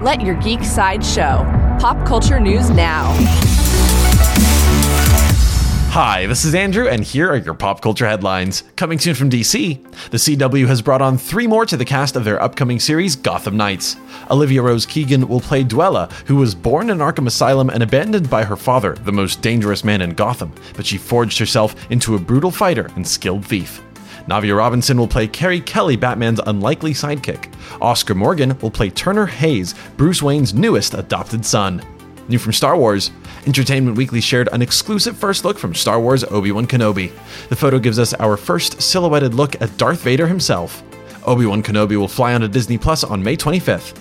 Let your geek side show. Pop culture news now. Hi, this is Andrew, and here are your pop culture headlines. Coming soon from DC, the CW has brought on three more to the cast of their upcoming series, Gotham Knights. Olivia Rose Keegan will play Duela, who was born in Arkham Asylum and abandoned by her father, the most dangerous man in Gotham, but she forged herself into a brutal fighter and skilled thief. Navia Robinson will play Carrie Kelly, Batman's unlikely sidekick. Oscar Morgan will play Turner Hayes, Bruce Wayne's newest adopted son. New from Star Wars, Entertainment Weekly shared an exclusive first look from Star Wars Obi Wan Kenobi. The photo gives us our first silhouetted look at Darth Vader himself. Obi Wan Kenobi will fly onto Disney Plus on May 25th.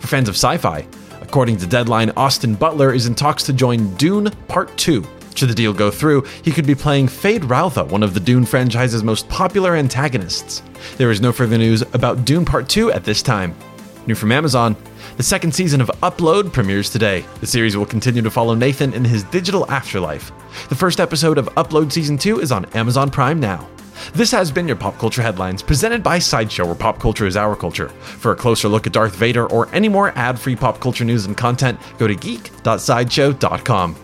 For fans of sci fi, according to Deadline, Austin Butler is in talks to join Dune Part 2. Should the deal go through, he could be playing Feyd-Rautha, one of the Dune franchise's most popular antagonists. There is no further news about Dune Part 2 at this time. New from Amazon, the second season of Upload premieres today. The series will continue to follow Nathan in his digital afterlife. The first episode of Upload Season 2 is on Amazon Prime now. This has been your Pop Culture Headlines, presented by Sideshow, where pop culture is our culture. For a closer look at Darth Vader or any more ad free pop culture news and content, go to geek.sideshow.com.